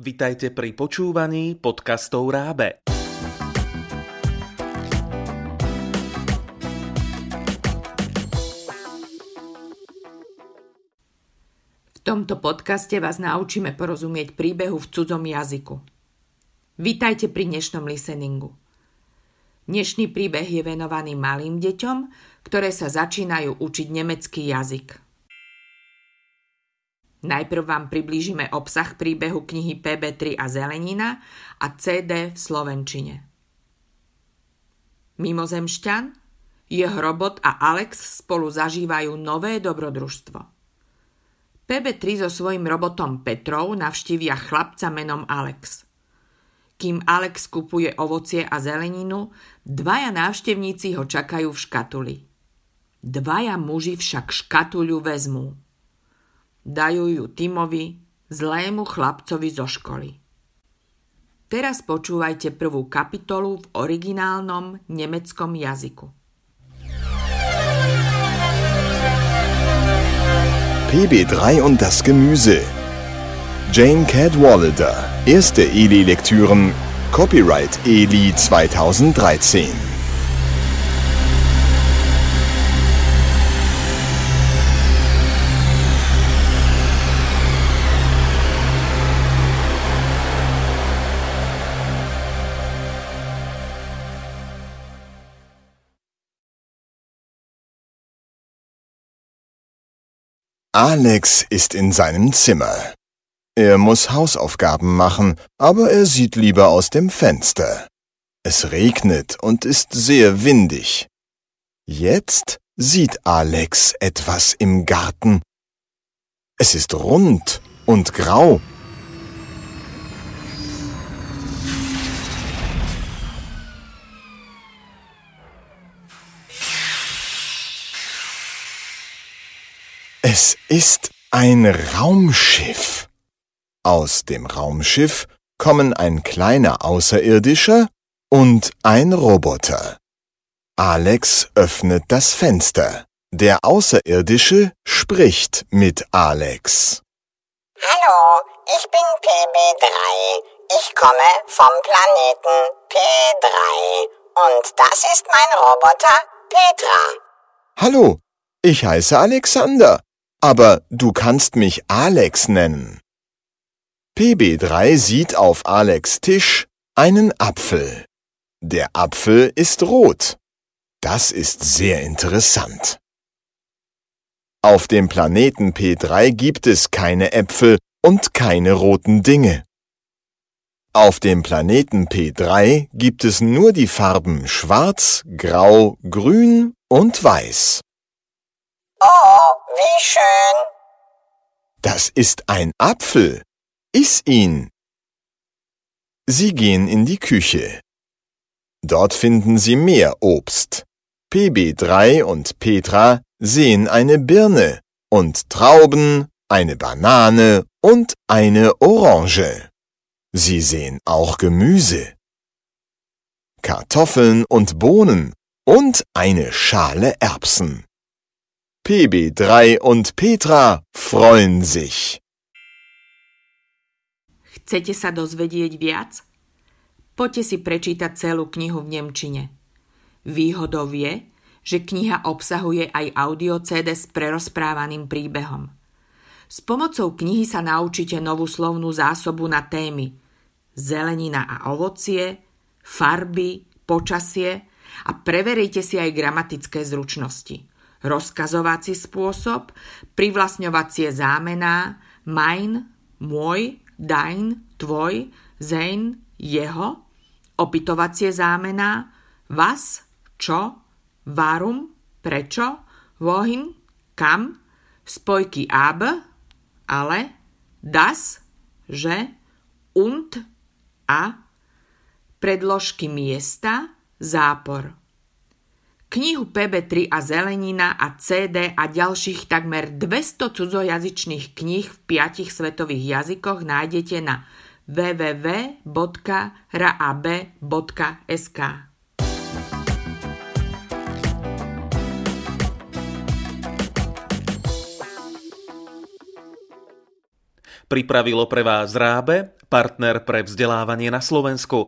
Vitajte pri počúvaní podcastov Rábe. V tomto podcaste vás naučíme porozumieť príbehu v cudzom jazyku. Vítajte pri dnešnom listeningu. Dnešný príbeh je venovaný malým deťom, ktoré sa začínajú učiť nemecký jazyk. Najprv vám priblížime obsah príbehu knihy PB3 a Zelenina a CD v Slovenčine. Mimozemšťan, jeho robot a Alex spolu zažívajú nové dobrodružstvo. PB3 so svojím robotom Petrov navštívia chlapca menom Alex. Kým Alex kupuje ovocie a zeleninu, dvaja návštevníci ho čakajú v škatuli. Dvaja muži však škatuľu vezmú. Dajú ju Timovi, zlému chlapcovi zo školy. Teraz počúvajte prvú kapitolu v originálnom nemeckom jazyku. PB3 und das Gemüse. Jane Cadwallader. Erste Eli-Lektüren. Copyright Eli 2013. Alex ist in seinem Zimmer. Er muss Hausaufgaben machen, aber er sieht lieber aus dem Fenster. Es regnet und ist sehr windig. Jetzt sieht Alex etwas im Garten. Es ist rund und grau. Es ist ein Raumschiff. Aus dem Raumschiff kommen ein kleiner Außerirdischer und ein Roboter. Alex öffnet das Fenster. Der Außerirdische spricht mit Alex. Hallo, ich bin PB3. Ich komme vom Planeten P3. Und das ist mein Roboter Petra. Hallo, ich heiße Alexander aber du kannst mich Alex nennen. PB3 sieht auf Alex Tisch einen Apfel. Der Apfel ist rot. Das ist sehr interessant. Auf dem Planeten P3 gibt es keine Äpfel und keine roten Dinge. Auf dem Planeten P3 gibt es nur die Farben Schwarz, Grau, Grün und Weiß. Wie schön. Das ist ein Apfel. Iss ihn. Sie gehen in die Küche. Dort finden Sie mehr Obst. PB3 und Petra sehen eine Birne und Trauben, eine Banane und eine Orange. Sie sehen auch Gemüse. Kartoffeln und Bohnen und eine Schale Erbsen. PB3 und Petra freuen sich. Chcete sa dozvedieť viac? Poďte si prečítať celú knihu v Nemčine. Výhodou je, že kniha obsahuje aj audio CD s prerozprávaným príbehom. S pomocou knihy sa naučíte novú slovnú zásobu na témy zelenina a ovocie, farby, počasie a preverejte si aj gramatické zručnosti rozkazovací spôsob, privlastňovacie zámená, mein, môj, dein, tvoj, sein, jeho, opytovacie zámená, was, čo, varum, prečo, wohin, kam, spojky ab, ale, das, že, und, a, predložky miesta, zápor. Knihu PB3 a Zelenina a CD a ďalších takmer 200 cudzojazyčných kníh v piatich svetových jazykoch nájdete na www.rab.sk. Pripravilo pre vás Rábe, partner pre vzdelávanie na Slovensku.